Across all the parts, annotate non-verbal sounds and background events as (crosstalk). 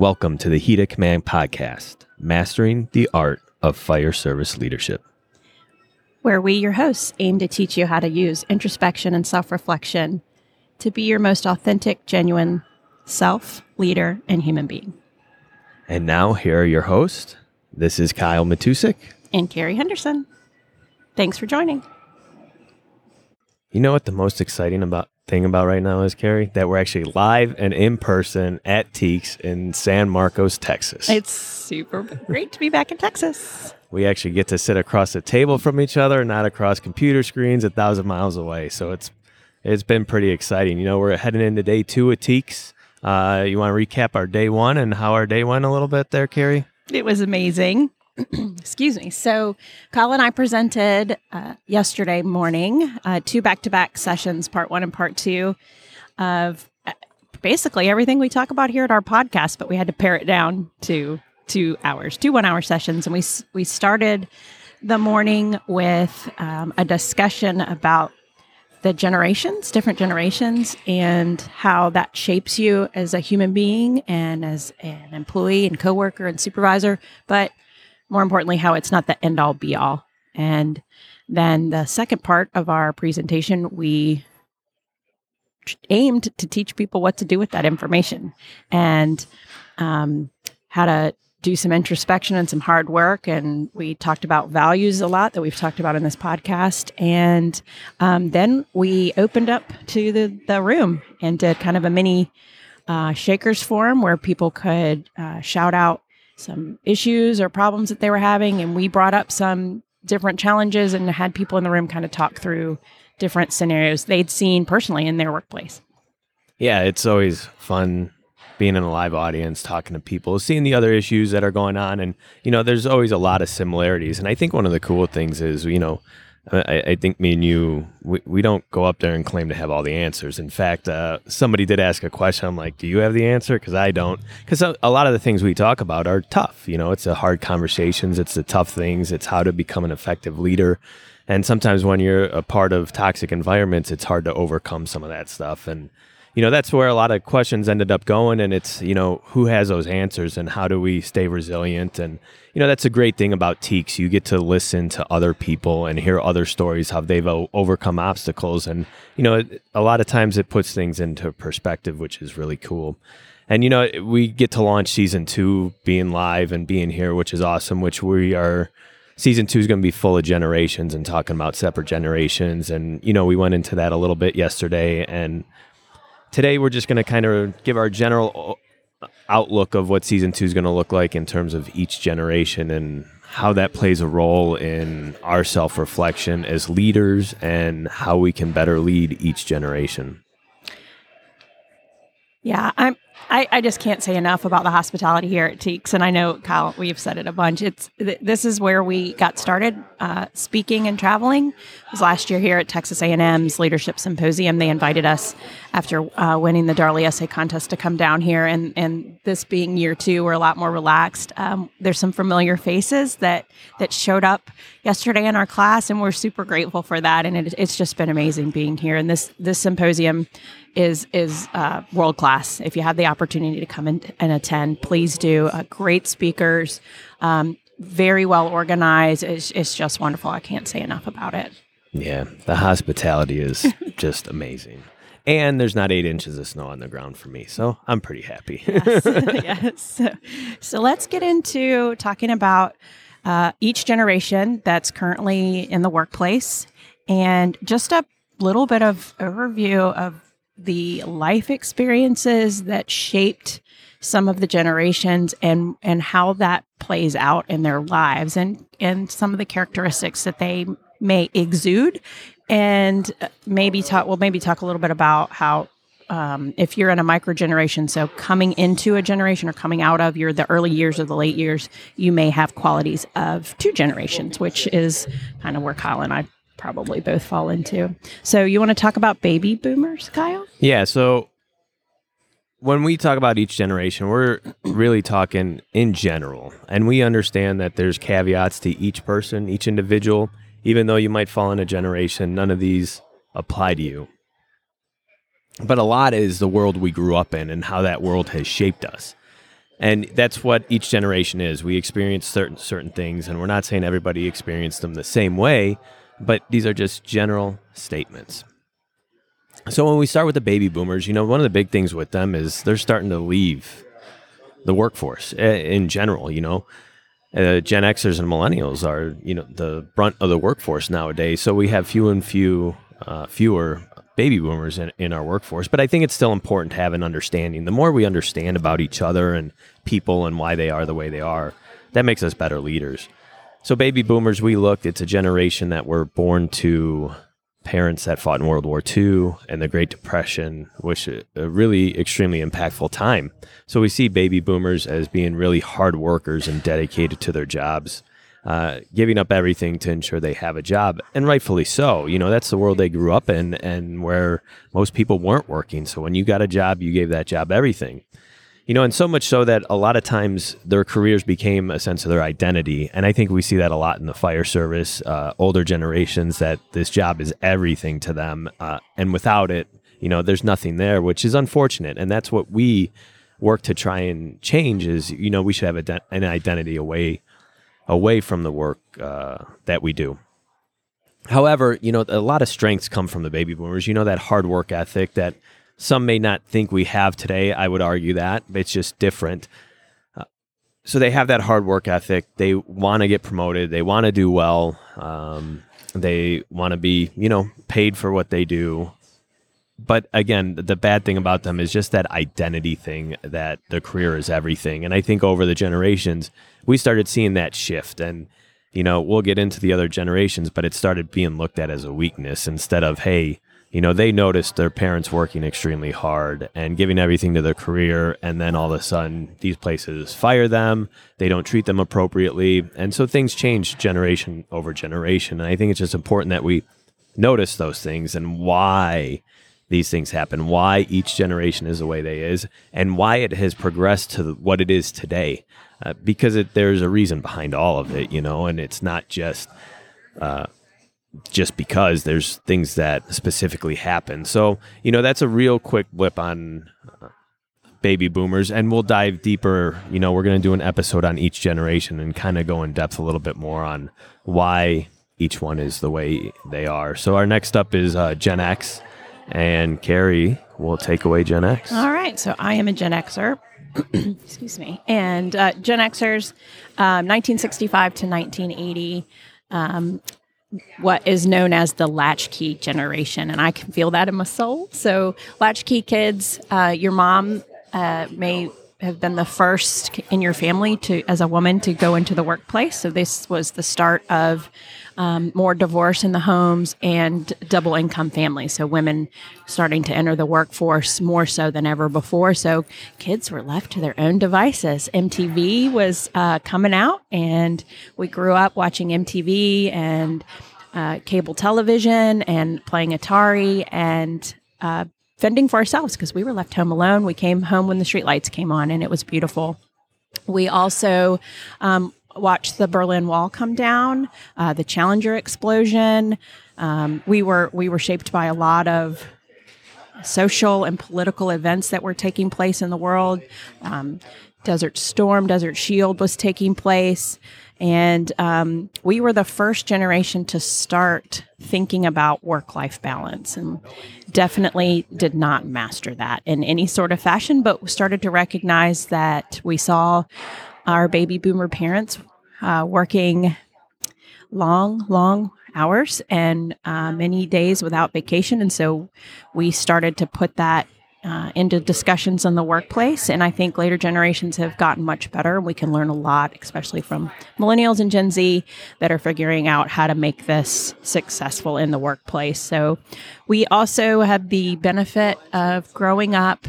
Welcome to the of Command podcast, mastering the art of fire service leadership. Where we, your hosts, aim to teach you how to use introspection and self reflection to be your most authentic, genuine self, leader, and human being. And now, here are your hosts. This is Kyle Matusik. And Carrie Henderson. Thanks for joining. You know what the most exciting about thing about right now is, Carrie? That we're actually live and in person at TEEX in San Marcos, Texas. It's super great to be back in Texas. We actually get to sit across the table from each other, not across computer screens a thousand miles away. So it's it's been pretty exciting. You know, we're heading into day two at TEEX. Uh, you want to recap our day one and how our day went a little bit there, Carrie? It was amazing. (clears throat) Excuse me. So, Kyle and I presented uh, yesterday morning uh, two back to back sessions, part one and part two, of uh, basically everything we talk about here at our podcast, but we had to pare it down to two hours, two one hour sessions. And we, we started the morning with um, a discussion about the generations, different generations, and how that shapes you as a human being and as an employee and coworker and supervisor. But more importantly, how it's not the end all be all. And then the second part of our presentation, we aimed to teach people what to do with that information and um, how to do some introspection and some hard work. And we talked about values a lot that we've talked about in this podcast. And um, then we opened up to the, the room and did kind of a mini uh, Shakers Forum where people could uh, shout out some issues or problems that they were having. And we brought up some different challenges and had people in the room kind of talk through different scenarios they'd seen personally in their workplace. Yeah, it's always fun being in a live audience, talking to people, seeing the other issues that are going on. And, you know, there's always a lot of similarities. And I think one of the cool things is, you know, I, I think me and you, we, we don't go up there and claim to have all the answers. In fact, uh, somebody did ask a question. I'm like, do you have the answer? Because I don't. Because a, a lot of the things we talk about are tough. You know, it's the hard conversations, it's the tough things, it's how to become an effective leader. And sometimes when you're a part of toxic environments, it's hard to overcome some of that stuff. And, you know that's where a lot of questions ended up going and it's you know who has those answers and how do we stay resilient? And you know that's a great thing about TEEX you get to listen to other people and hear other stories how they've overcome obstacles. And you know a lot of times it puts things into perspective which is really cool. And you know we get to launch season two being live and being here which is awesome which we are season two is going to be full of generations and talking about separate generations. And you know we went into that a little bit yesterday and today we're just going to kind of give our general outlook of what season two is going to look like in terms of each generation and how that plays a role in our self reflection as leaders and how we can better lead each generation. Yeah, I'm I, I just can't say enough about the hospitality here at TEEX, and I know Kyle, we've said it a bunch. It's th- this is where we got started uh, speaking and traveling. It was last year here at Texas A&M's Leadership Symposium. They invited us after uh, winning the Darley Essay Contest to come down here, and and this being year two, we're a lot more relaxed. Um, there's some familiar faces that that showed up yesterday in our class, and we're super grateful for that. And it, it's just been amazing being here. And this this symposium is is uh, world class. If you have the opportunity to come in and attend, please do. Uh, great speakers, um, very well organized. It's, it's just wonderful. I can't say enough about it. Yeah, the hospitality is (laughs) just amazing. And there's not eight inches of snow on the ground for me, so I'm pretty happy. (laughs) yes. (laughs) yes. So, so let's get into talking about uh, each generation that's currently in the workplace and just a little bit of overview of the life experiences that shaped some of the generations and and how that plays out in their lives and and some of the characteristics that they may exude and maybe talk we'll maybe talk a little bit about how um, if you're in a micro generation so coming into a generation or coming out of your the early years or the late years you may have qualities of two generations which is kind of where kyle and i probably both fall into. So you want to talk about baby boomers, Kyle? Yeah. So when we talk about each generation, we're really talking in general. And we understand that there's caveats to each person, each individual. Even though you might fall in a generation, none of these apply to you. But a lot is the world we grew up in and how that world has shaped us. and that's what each generation is. We experience certain certain things, and we're not saying everybody experienced them the same way, but these are just general statements. So when we start with the baby boomers, you know, one of the big things with them is they're starting to leave the workforce in general. You know, uh, Gen Xers and Millennials are you know the brunt of the workforce nowadays. So we have few and few uh, fewer baby boomers in, in our workforce. But I think it's still important to have an understanding. The more we understand about each other and people and why they are the way they are, that makes us better leaders. So, baby boomers, we looked, it's a generation that were born to parents that fought in World War II and the Great Depression, which a, a really extremely impactful time. So, we see baby boomers as being really hard workers and dedicated to their jobs uh, giving up everything to ensure they have a job, and rightfully so. You know, that's the world they grew up in, and where most people weren't working. So when you got a job, you gave that job everything. You know, and so much so that a lot of times their careers became a sense of their identity. And I think we see that a lot in the fire service, uh, older generations, that this job is everything to them. Uh, and without it, you know, there's nothing there, which is unfortunate. And that's what we work to try and change is, you know, we should have a, an identity away away from the work uh, that we do. However, you know, a lot of strengths come from the baby boomers. You know, that hard work ethic that some may not think we have today. I would argue that it's just different. Uh, so they have that hard work ethic. They want to get promoted. They want to do well. Um, they want to be, you know, paid for what they do but again, the bad thing about them is just that identity thing that their career is everything. And I think over the generations, we started seeing that shift. And, you know, we'll get into the other generations, but it started being looked at as a weakness instead of, hey, you know, they noticed their parents working extremely hard and giving everything to their career. And then all of a sudden, these places fire them, they don't treat them appropriately. And so things change generation over generation. And I think it's just important that we notice those things and why these things happen, why each generation is the way they is, and why it has progressed to what it is today. Uh, because it, there's a reason behind all of it, you know, and it's not just uh, just because there's things that specifically happen. So, you know, that's a real quick blip on uh, baby boomers, and we'll dive deeper. You know, we're going to do an episode on each generation and kind of go in depth a little bit more on why each one is the way they are. So, our next up is uh, Gen X and Carrie will take away Gen X. All right. So I am a Gen Xer. (clears throat) Excuse me. And uh, Gen Xers, um, 1965 to 1980, um, what is known as the latchkey generation. And I can feel that in my soul. So, latchkey kids, uh, your mom uh, may have been the first in your family to, as a woman, to go into the workplace. So, this was the start of um, more divorce in the homes and double income families. So women starting to enter the workforce more so than ever before. So kids were left to their own devices. MTV was uh, coming out, and we grew up watching MTV and uh, cable television and playing Atari and uh, fending for ourselves because we were left home alone. We came home when the streetlights came on, and it was beautiful. We also um, watched the Berlin Wall come down, uh, the Challenger explosion. Um, we were we were shaped by a lot of social and political events that were taking place in the world. Um, Desert Storm, Desert Shield was taking place. And um, we were the first generation to start thinking about work life balance and definitely did not master that in any sort of fashion, but started to recognize that we saw our baby boomer parents uh, working long, long hours and uh, many days without vacation. And so we started to put that uh, into discussions in the workplace. And I think later generations have gotten much better. We can learn a lot, especially from millennials and Gen Z that are figuring out how to make this successful in the workplace. So we also have the benefit of growing up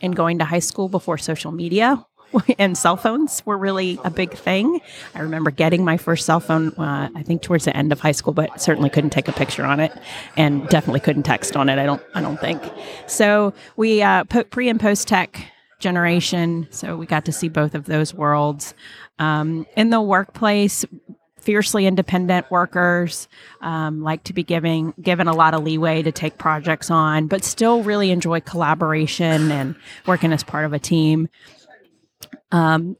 and going to high school before social media (laughs) and cell phones were really a big thing. I remember getting my first cell phone, uh, I think towards the end of high school, but certainly couldn't take a picture on it, and definitely couldn't text on it. I don't, I don't think. So we uh, put pre and post tech generation. So we got to see both of those worlds. Um, in the workplace, fiercely independent workers um, like to be giving given a lot of leeway to take projects on but still really enjoy collaboration and working as part of a team Um,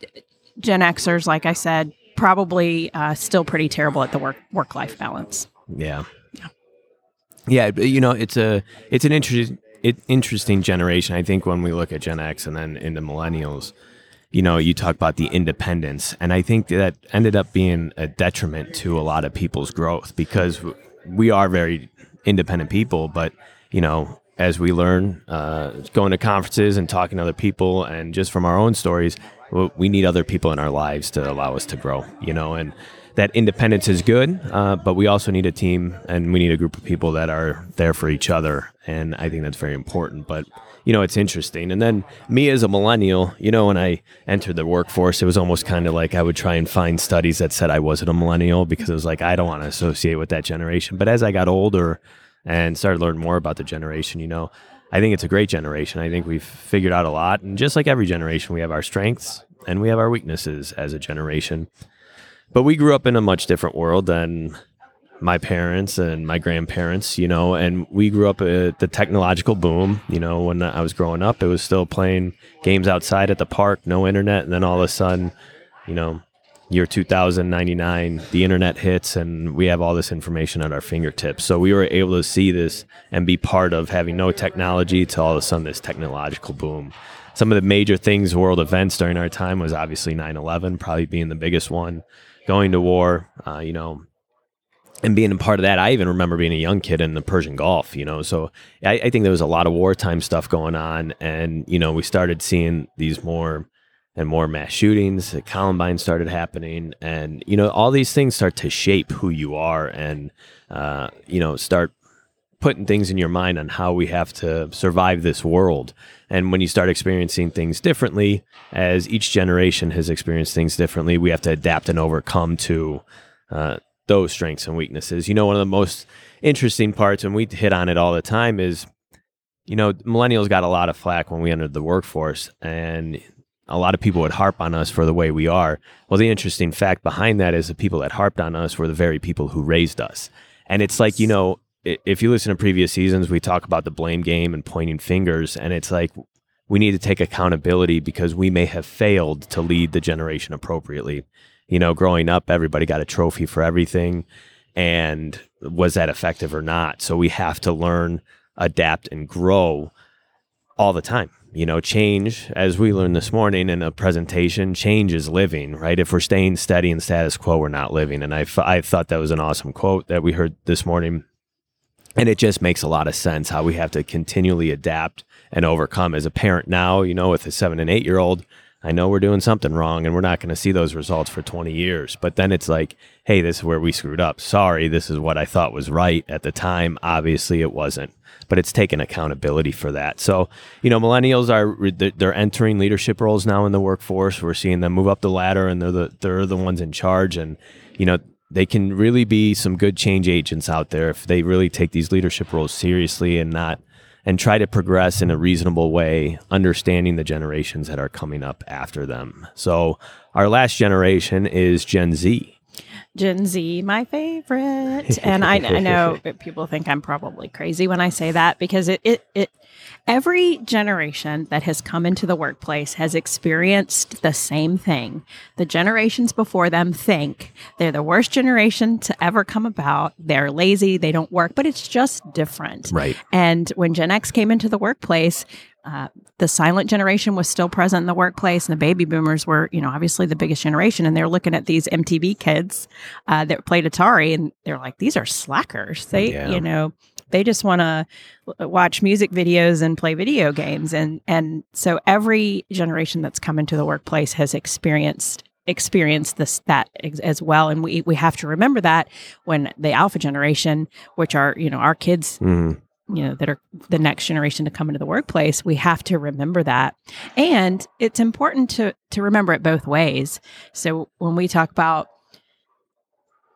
Gen Xers, like I said, probably uh, still pretty terrible at the work work life balance. Yeah. Yeah, but, you know, it's a it's an interesting it, interesting generation. I think when we look at Gen X and then into millennials, you know, you talk about the independence, and I think that ended up being a detriment to a lot of people's growth because we are very independent people, but you know, as we learn, uh, going to conferences and talking to other people, and just from our own stories, we need other people in our lives to allow us to grow. You know, and that independence is good, uh, but we also need a team and we need a group of people that are there for each other. And I think that's very important. But, you know, it's interesting. And then me as a millennial, you know, when I entered the workforce, it was almost kind of like I would try and find studies that said I wasn't a millennial because it was like, I don't want to associate with that generation. But as I got older and started learning more about the generation, you know, I think it's a great generation. I think we've figured out a lot. And just like every generation, we have our strengths and we have our weaknesses as a generation. But we grew up in a much different world than my parents and my grandparents, you know, and we grew up at the technological boom. You know, when I was growing up, it was still playing games outside at the park, no internet. And then all of a sudden, you know, year 2099, the internet hits and we have all this information at our fingertips. So we were able to see this and be part of having no technology to all of a sudden this technological boom. Some of the major things, world events during our time was obviously 9 11, probably being the biggest one going to war, uh, you know, and being a part of that. I even remember being a young kid in the Persian Gulf, you know. So I, I think there was a lot of wartime stuff going on, and you know, we started seeing these more and more mass shootings. Columbine started happening, and you know, all these things start to shape who you are, and uh, you know, start putting things in your mind on how we have to survive this world. And when you start experiencing things differently, as each generation has experienced things differently, we have to adapt and overcome to uh, those strengths and weaknesses. You know, one of the most interesting parts, and we hit on it all the time, is you know, millennials got a lot of flack when we entered the workforce, and a lot of people would harp on us for the way we are. Well, the interesting fact behind that is the people that harped on us were the very people who raised us. And it's like, you know, if you listen to previous seasons, we talk about the blame game and pointing fingers, and it's like we need to take accountability because we may have failed to lead the generation appropriately. You know, growing up, everybody got a trophy for everything, and was that effective or not? So we have to learn, adapt, and grow all the time. You know, change, as we learned this morning in a presentation, change is living, right? If we're staying steady and status quo, we're not living. And I, I thought that was an awesome quote that we heard this morning. And it just makes a lot of sense how we have to continually adapt and overcome. As a parent now you know with a seven and eight year old i know we're doing something wrong and we're not going to see those results for 20 years. But then it's like hey this is where we screwed up. Sorry this is what i thought was right at the time. Obviously it wasn't but it's taking accountability for that so you know millennials are they're entering leadership roles now in the workforce we're seeing them move up the ladder and they're the they're the ones in charge and you know they can really be some good change agents out there if they really take these leadership roles seriously and not and try to progress in a reasonable way, understanding the generations that are coming up after them. So, our last generation is Gen Z. Gen Z, my favorite. And I, I know (laughs) people think I'm probably crazy when I say that because it, it, it Every generation that has come into the workplace has experienced the same thing. The generations before them think they're the worst generation to ever come about. They're lazy, they don't work, but it's just different. Right. And when Gen X came into the workplace, uh, the silent generation was still present in the workplace, and the baby boomers were, you know, obviously the biggest generation. And they're looking at these MTV kids uh, that played Atari, and they're like, these are slackers. They, yeah. you know, they just want to watch music videos and play video games. And and so every generation that's come into the workplace has experienced experienced this that as well. And we we have to remember that when the alpha generation which are you know our kids mm you know that are the next generation to come into the workplace we have to remember that. And it's important to to remember it both ways. So when we talk about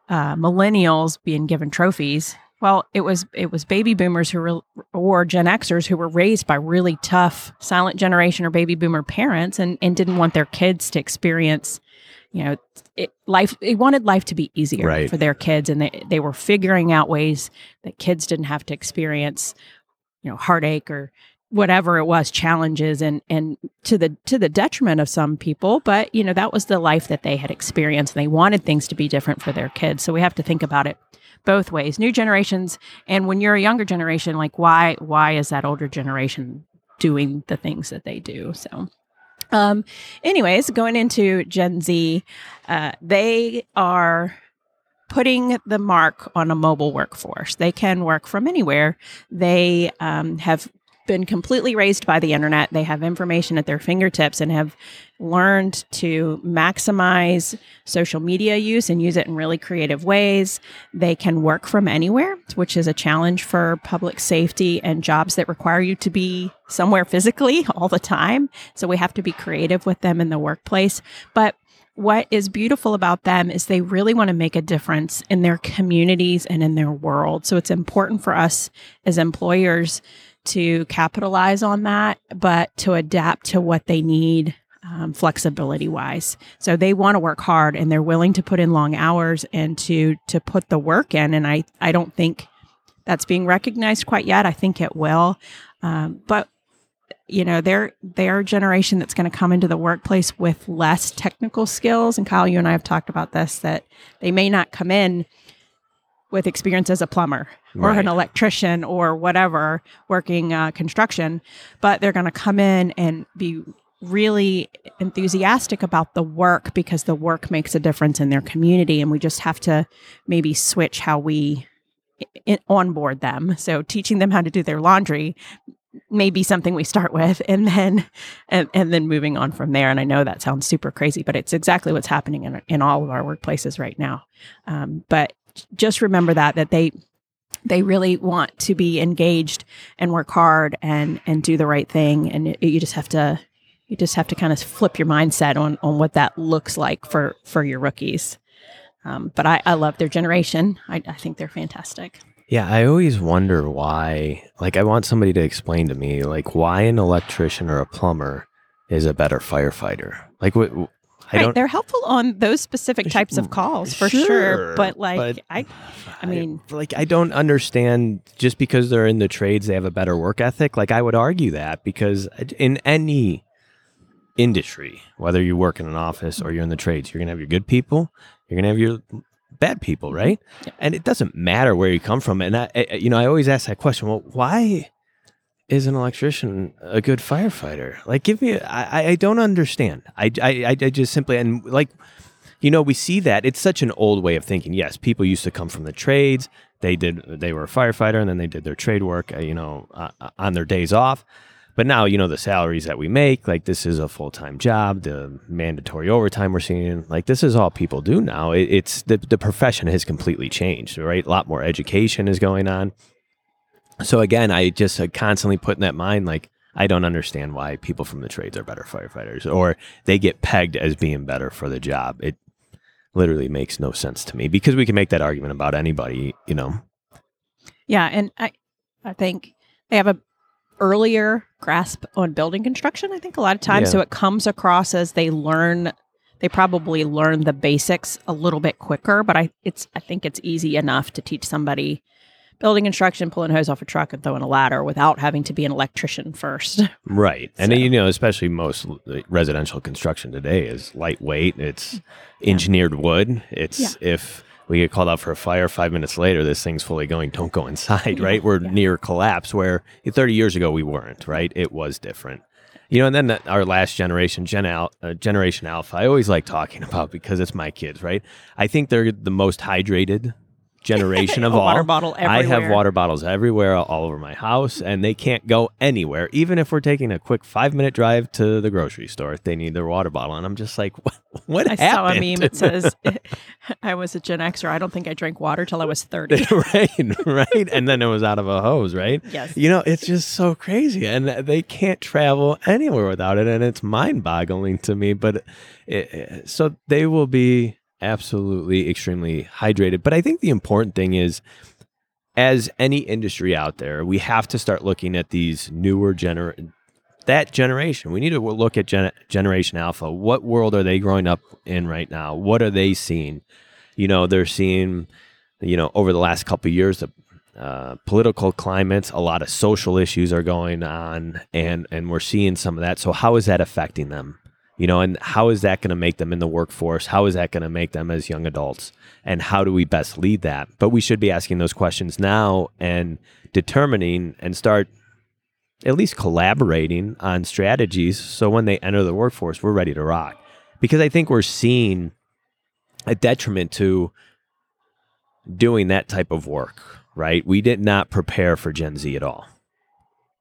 uh, millennials being given trophies well it was it was baby boomers who were or gen xers who were raised by really tough silent generation or baby boomer parents and and didn't want their kids to experience you know it, life they wanted life to be easier right. for their kids and they, they were figuring out ways that kids didn't have to experience you know heartache or whatever it was challenges and and to the to the detriment of some people but you know that was the life that they had experienced and they wanted things to be different for their kids so we have to think about it both ways new generations and when you're a younger generation like why why is that older generation doing the things that they do so um anyways going into gen z uh, they are putting the mark on a mobile workforce. They can work from anywhere. They um, have been completely raised by the internet. They have information at their fingertips and have learned to maximize social media use and use it in really creative ways. They can work from anywhere, which is a challenge for public safety and jobs that require you to be somewhere physically (laughs) all the time. So we have to be creative with them in the workplace. But what is beautiful about them is they really want to make a difference in their communities and in their world. So it's important for us as employers to capitalize on that, but to adapt to what they need um, flexibility wise. So they want to work hard and they're willing to put in long hours and to to put the work in. And I I don't think that's being recognized quite yet. I think it will, um, but you know they're a generation that's going to come into the workplace with less technical skills. And Kyle, you and I have talked about this that they may not come in with experience as a plumber or Right. an electrician or whatever working uh, construction, but they're going to come in and be really enthusiastic about the work because the work makes a difference in their community. And we just have to maybe switch how we i- onboard them. So teaching them how to do their laundry may be something we start with (laughs) and then and, and then moving on from there and i know that sounds super crazy but it's exactly what's happening in, in all of our workplaces right now um, but just remember that that they they really want to be engaged and work hard and and do the right thing and it, you just have to you just have to kind of flip your mindset on on what that looks like for for your rookies um, but I, I love their generation I, I think they're fantastic Yeah, I always wonder why. Like, I want somebody to explain to me, like, why an electrician or a plumber is a better firefighter. Like, what? I right, they're helpful on those specific types of calls for sure, Sure, but like but I, I mean, like, I don't understand just because they're in the trades, they have a better work ethic. Like, I would argue that because in any industry, whether you work in an office or you're in the trades, you're gonna have your good people, you're gonna have your bad people, mm-hmm. right? Yeah. And it doesn't matter where you come from. And I, I, you know, I always ask that question. Well, why is an electrician a good firefighter? Like, give me. I, I- don't understand. I, I, I just simply and like, you know, we see that it's such an old way of thinking. Yes, people used to come from the trades. They did. They were a firefighter, and then they did their trade work. Uh, you know, uh, on their days off. But now, you know, the salaries that we make, like this is a full time job, the mandatory overtime we're seeing, like this is all people do now. It, it's the, the profession has completely changed, right? A lot more education is going on. So again, I just uh, constantly put in that mind, like, I don't understand why people from the trades are better firefighters or they get pegged as being better for the job. It literally makes no sense to me because we can make that argument about anybody, you know. yeah, and I, I think they have a earlier grasp on building construction. I think a lot of times, Yeah. so it comes across as they learn. They probably learn the basics a little bit quicker, but I it's I think it's easy enough to teach somebody building construction, pulling hose off a truck and throwing a ladder without having to be an electrician first. (laughs) Right. And you know, especially most residential construction today is lightweight. It's engineered wood. It's Yeah. if we get called out for a fire five minutes later, this thing's fully going, don't go inside, Yeah, right? We're yeah. near collapse where 30 years ago we weren't, right? It was different. You know, and then the, our last generation, Gen Al, uh, Generation Alpha, I always like talking (laughs) about because it's my kids, right? I think they're the most hydrated generation (laughs) of all. water bottle I have water bottles everywhere, all over my house, and they can't go anywhere. Even if we're taking a quick five minute drive to the grocery store, they need their water bottle. And I'm just like, what, (laughs) what I happened? saw a meme that says, (laughs) "I was a Gen Xer. I don't think I drank water till I was 30. right, right. And then it was out of a hose, right? Yes. You know, it's just so crazy. And they can't travel anywhere without it. And it's mind boggling to me. But it- so they will be absolutely extremely hydrated. But I think the important thing is, as any industry out there, we have to start looking at these newer gener that generation. We need to look at gen- Generation Alpha. What world are they growing up in right now? What are they seeing? You know, they're seeing, you know, over the last couple years, the uh, political climates, a lot of social issues are going on, and and we're seeing some of that. So how is that affecting them? You know, and how is that going to make them in the workforce? How is that going to make them as young adults? And how do we best lead that? But we should be asking those questions now and determining and start at least collaborating on strategies so when they enter the workforce, we're ready to rock. Because I think we're seeing a detriment to doing that type of work, right? We did not prepare for Gen Z at all.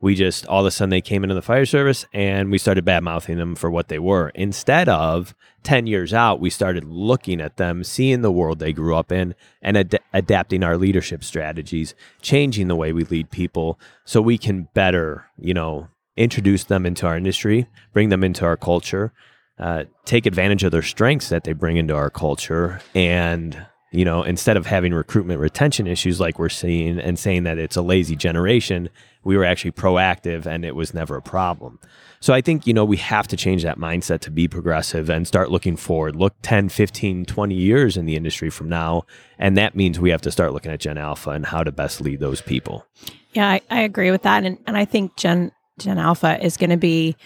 We just all of a sudden they came into the fire service and we started bad mouthing them for what they were. Instead of 10 years out, we started looking at them, seeing the world they grew up in, and ad- adapting our leadership strategies, changing the way we lead people so we can better, you know, introduce them into our industry, bring them into our culture, uh, take advantage of their strengths that they bring into our culture, and you know, instead of having recruitment retention issues like we're seeing and saying that it's a lazy generation, we were actually proactive and it was never a problem. So I think, you know, we have to change that mindset to be progressive and start looking forward. Look 10, 15, 20 years in the industry from now. And that means we have to start looking at Gen Alpha and how to best lead those people. Yeah, I, I agree with that. And, and I think Gen, Gen Alpha is going to be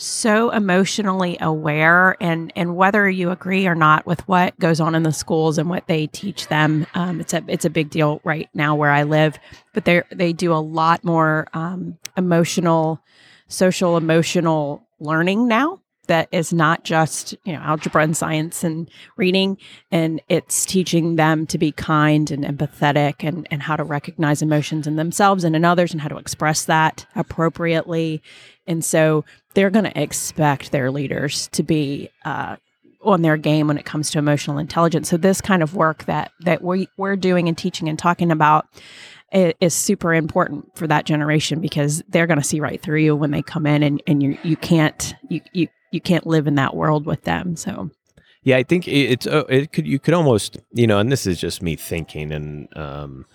so emotionally aware and and whether you agree or not with what goes on in the schools and what they teach them um, it's a it's a big deal right now where I live but they they do a lot more um, emotional social emotional learning now that is not just you know algebra and science and reading and it's teaching them to be kind and empathetic and, and how to recognize emotions in themselves and in others and how to express that appropriately. And so they're going to expect their leaders to be uh, on their game when it comes to emotional intelligence so this kind of work that that we, we're doing and teaching and talking about is super important for that generation because they're going to see right through you when they come in and, and you you can't you, you you can't live in that world with them. So yeah, I think it's uh, it could you could almost you know, and this is just me thinking, and um,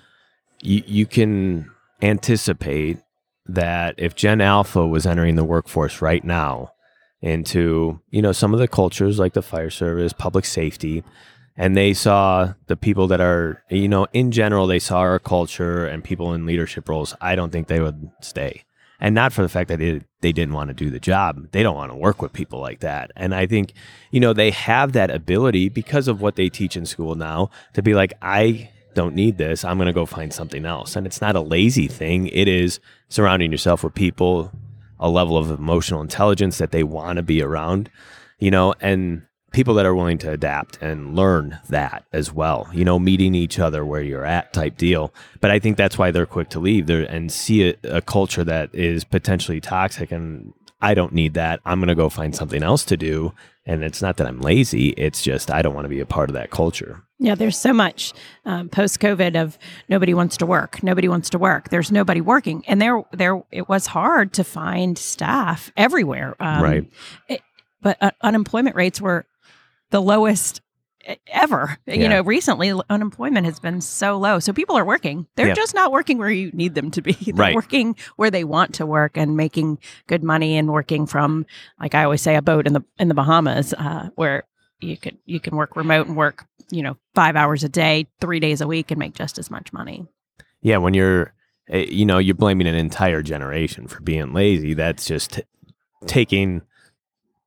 you you can anticipate that if Gen Alpha was entering the workforce right now into you know some of the cultures like the fire service, public safety, and they saw the people that are you know in general they saw our culture and people in leadership roles, I don't think they would stay and not for the fact that they, they didn't want to do the job. They don't want to work with people like that. And I think, you know, they have that ability because of what they teach in school now to be like, I don't need this. I'm going to go find something else. And it's not a lazy thing. It is surrounding yourself with people, a level of emotional intelligence that they want to be around, you know, and people that are willing to adapt and learn that as well. You know, meeting each other where you're at type deal. But I think that's why they're quick to leave there and see a, a culture that is potentially toxic and I don't need that. I'm going to go find something else to do. And it's not that I'm lazy. It's just I don't want to be a part of that culture. Yeah, there's so much um, post COVID of nobody wants to work. Nobody wants to work. There's nobody working, and there, there, it was hard to find staff everywhere. Um, right. It, but uh, unemployment rates were the lowest ever. Yeah. You know, recently unemployment has been so low. So people are working. They're yeah. just not working where you need them to be. (laughs) They're right. working where they want to work and making good money and working from like I always say a boat in the in the Bahamas uh, where you could you can work remote and work, you know, 5 hours a day, 3 days a week and make just as much money. Yeah, when you're eh, you know, you're blaming an entire generation for being lazy. That's just t- taking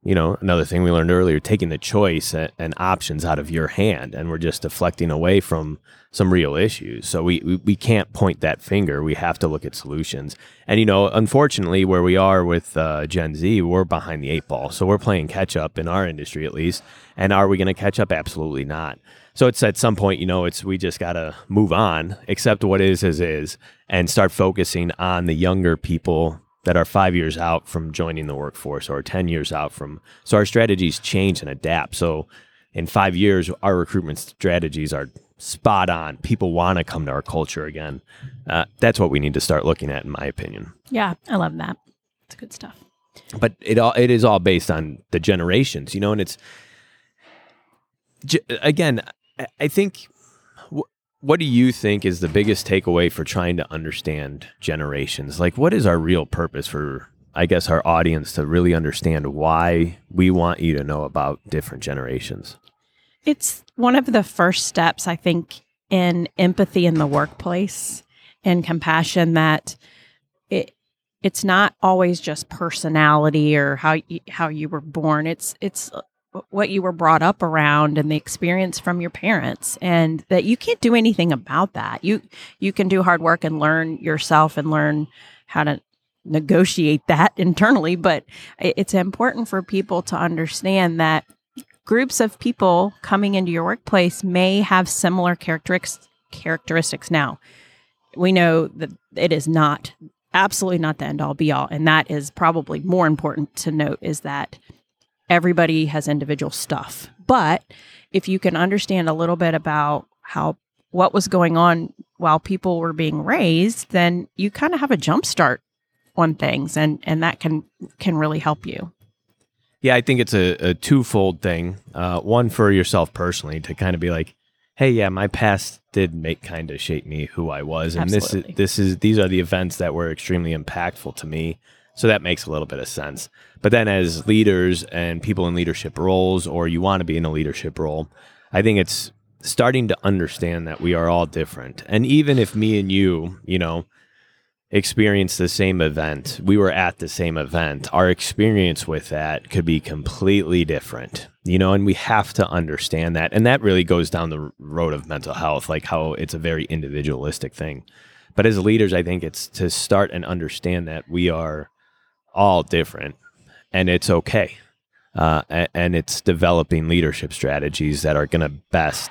you know, another thing we learned earlier, taking the choice and options out of your hand, and we're just deflecting away from some real issues. So we, we, we can't point that finger. We have to look at solutions. And, you know, unfortunately, where we are with uh, Gen Z, we're behind the eight ball. So we're playing catch up in our industry, at least. And are we going to catch up? Absolutely not. So it's at some point, you know, it's we just got to move on, accept what is as is, and start focusing on the younger people that are five years out from joining the workforce or 10 years out from. So our strategies change and adapt. So in five years, our recruitment strategies are spot on. People want to come to our culture again. Uh, that's what we need to start looking at, in my opinion. Yeah, I love that. It's good stuff. But it all it is all based on the generations, you know, and it's again, I think what do you think is the biggest takeaway for trying to understand generations? Like, what is our real purpose for, I guess, our audience to really understand why we want you to know about different generations? It's one of the first steps, I think, in empathy in the workplace and compassion that it it's not always just personality or how you, how you were born. It's it's what you were brought up around and the experience from your parents and that you can't do anything about that. You you can do hard work and learn yourself and learn how to negotiate that (laughs) internally, but it's important for people to understand that groups of people coming into your workplace may have similar characteristics characteristics now. We know that it is not absolutely not the end all be all and that is probably more important to note is that everybody has individual stuff. But if you can understand a little bit about how what was going on while people were being raised, then you kind of have a jump start on things and and that can can really help you. Yeah, I think it's a, a twofold thing. Uh, one for yourself personally to kind of be like, hey, yeah, my past did make kind of shape me who I was, and Absolutely. this is this is these are the events that were extremely impactful to me. So that makes a little bit of sense. But then, as leaders and people in leadership roles, or you want to be in a leadership role, I think it's starting to understand that we are all different. And even if me and you, you know, experienced the same event, we were at the same event, our experience with that could be completely different, you know, and we have to understand that. And that really goes down the road of mental health, like how it's a very individualistic thing. But as leaders, I think it's to start and understand that we are all different and it's okay. Uh, and, and it's developing leadership strategies that are going to best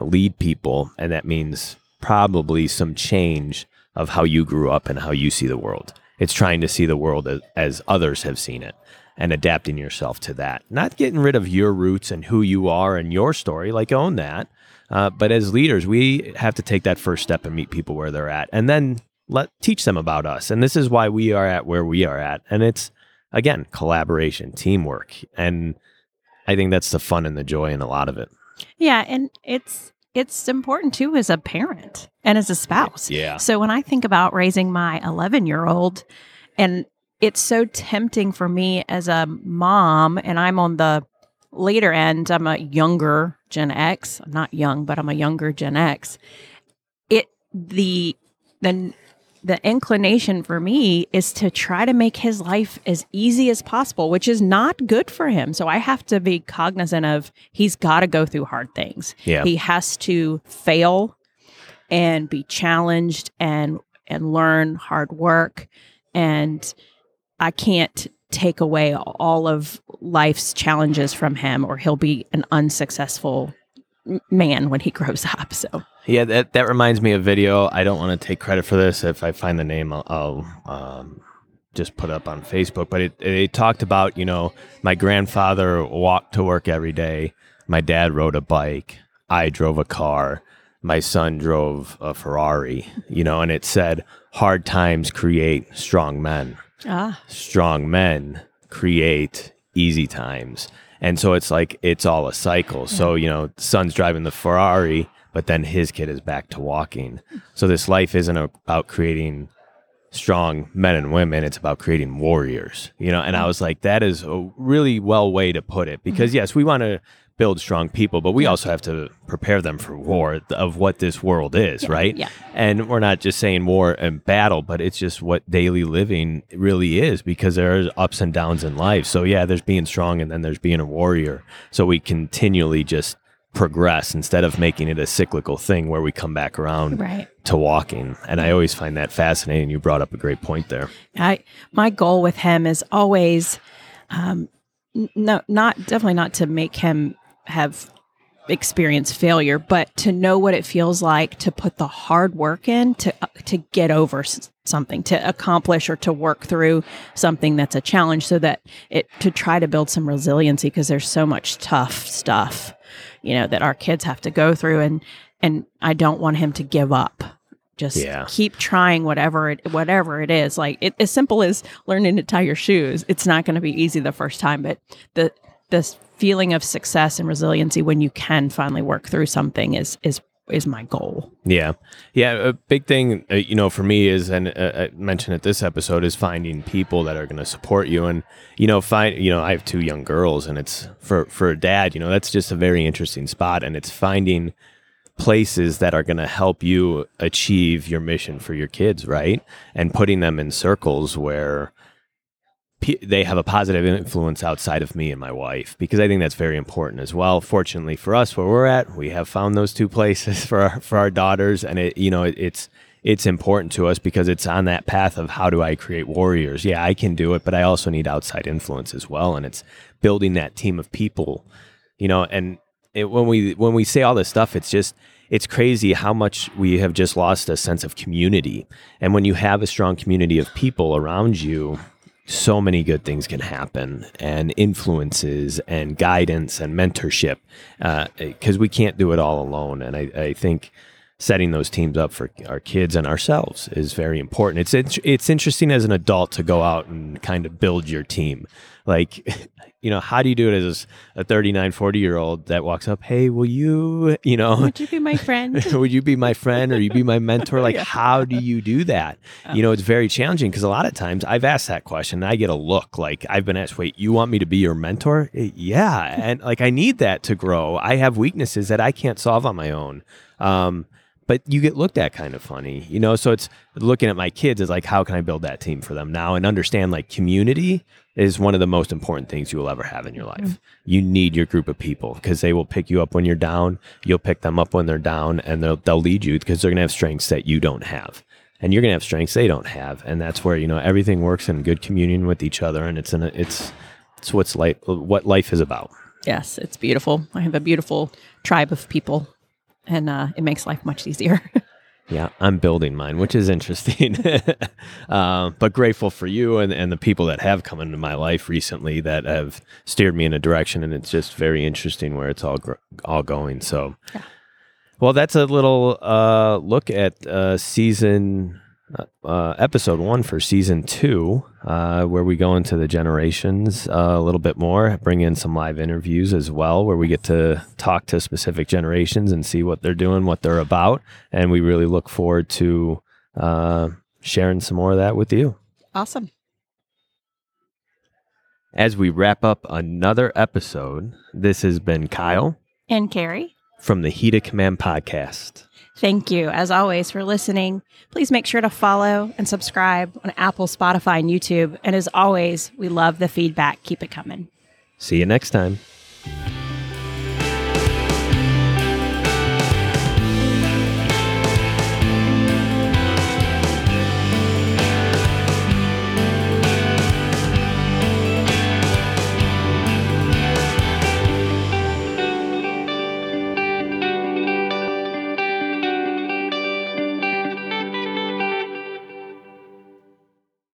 lead people. And that means probably some change of how you grew up and how you see the world. It's trying to see the world as, as others have seen it and adapting yourself to that. Not getting rid of your roots and who you are and your story, like own that. Uh, but as leaders, we have to take that first step and meet people where they're at and then let teach them about us. And this is why we are at where we are at. And it's again, collaboration, teamwork. And I think that's the fun and the joy in a lot of it. Yeah, and it's it's important too as a parent and as a spouse. Yeah. So when I think about raising my 11 year old, and it's so tempting for me as a mom, and I'm on the later end, I'm a younger Gen X. I'm not young, but I'm a younger Gen X. It, the, the, the inclination for me is to try to make his life as easy as possible, which is not good for him. So I have to be cognizant of he's got to go through hard things. Yeah. He has to fail and be challenged and and learn hard work and I can't take away all of life's challenges from him or he'll be an unsuccessful man when he (laughs) grows up. So Yeah, that, that reminds me of video. I don't want to take credit for this. If I find the name, I'll, I'll um, just put up on Facebook. But it, it talked about, you know, my grandfather walked to work every day. My dad rode a bike. I drove a car. My son drove a Ferrari, you know, and it said, hard times create strong men. ah Strong men create easy times. And so it's like, it's all a cycle. So, you know, son's driving the Ferrari, but then his kid is back to walking. So this life isn't about creating strong men and women. It's about creating warriors, you know? And I was like, that is a really well way to put it because yes, we want to build strong people, but we also have to prepare them for war of what this world is, right? yeah. And we're not just saying war and battle, but it's just what daily living really is because there's ups and downs in life. So yeah, there's being strong and then there's being a warrior. So we continually just progress instead of making it a cyclical thing where we come back around right. to walking. And I always find that fascinating. You brought up a great point there. I my goal with him is always um no not definitely not to make him have experience failure but to know what it feels like to put the hard work in to uh, to get over s- something to accomplish or to work through something that's a challenge so that it to try to build some resiliency because there's so much tough stuff you know that our kids have to go through and and I don't want him to give up just Yeah. keep trying whatever it whatever it is like it, as simple as learning to tie your shoes it's not going to be easy the first time but the this feeling of success and resiliency when you can finally work through something is is is my goal Yeah. Yeah. A big thing, uh, you know, for me is, and uh, I mentioned it this episode, is finding people that are going to support you. And, you know, find, you know, I have two young girls and it's for, for a dad, you know, that's just a very interesting spot. And it's finding places that are going to help you achieve your mission for your kids, right? And putting them in circles where they have a positive influence outside of me and my wife because I think that's very important as well. Fortunately for us, where we're at, we have found those two places (laughs) for our, for our daughters, and it you know it, it's it's important to us because it's on that path of how do I create warriors. Yeah, I can do it, but I also need outside influence as well, and it's building that team of people, you know. And it, when we when we say all this stuff, it's just it's crazy how much we have just lost a sense of community. And when you have a strong community of people around you, so many good things can happen and influences and guidance and mentorship because uh, we can't do it all alone. And I, I, think setting those teams up for our kids and ourselves is very important. It's it's interesting as an adult to go out and kind of build your team like (laughs) you know how do you do it as a 39 40 year old that walks up hey will you you know would you be my friend? (laughs) would you be my friend or you be my mentor? (laughs) Like yeah. how do you do that? Oh. you know it's very challenging because a lot of times i've asked that question and i get a look like i've been asked wait you want me to be your mentor? Eh, yeah and like i need that to grow. I have weaknesses that i can't solve on my own. Um, but you get looked at kind of funny, you know. So it's looking at my kids is like, how can I build that team for them now and understand like community is one of the most important things you will ever have in your life. Mm-hmm. You need your group of people because they will pick you up when you're down. You'll pick them up when they're down, and they'll they'll lead you because they're gonna have strengths that you don't have, and you're gonna have strengths they don't have, and that's where you know everything works in good communion with each other, and it's in a, it's it's what's life what life is about. Yes, it's beautiful. I have a beautiful tribe of people and uh, it makes life much easier. (laughs) yeah, I'm building mine, which is interesting. uh, (laughs) but grateful for you and, and the people that have come into my life recently that have steered me in a direction, and it's just very interesting where it's all gr- all going. So, yeah. well, that's a little uh, look at uh, season uh, episode one for season two, uh, where we go into the generations uh, a little bit more, bring in some live interviews as well, where we get to talk to specific generations and see what they're doing, what they're about. And we really look forward to uh, sharing some more of that with you. Awesome. As we wrap up another episode, this has been Kyle and Carrie from the Heat of Command podcast. Thank you, as always, for listening. Please make sure to follow and subscribe on Apple, Spotify, and YouTube. And as always, we love the feedback. Keep it coming. See you next time.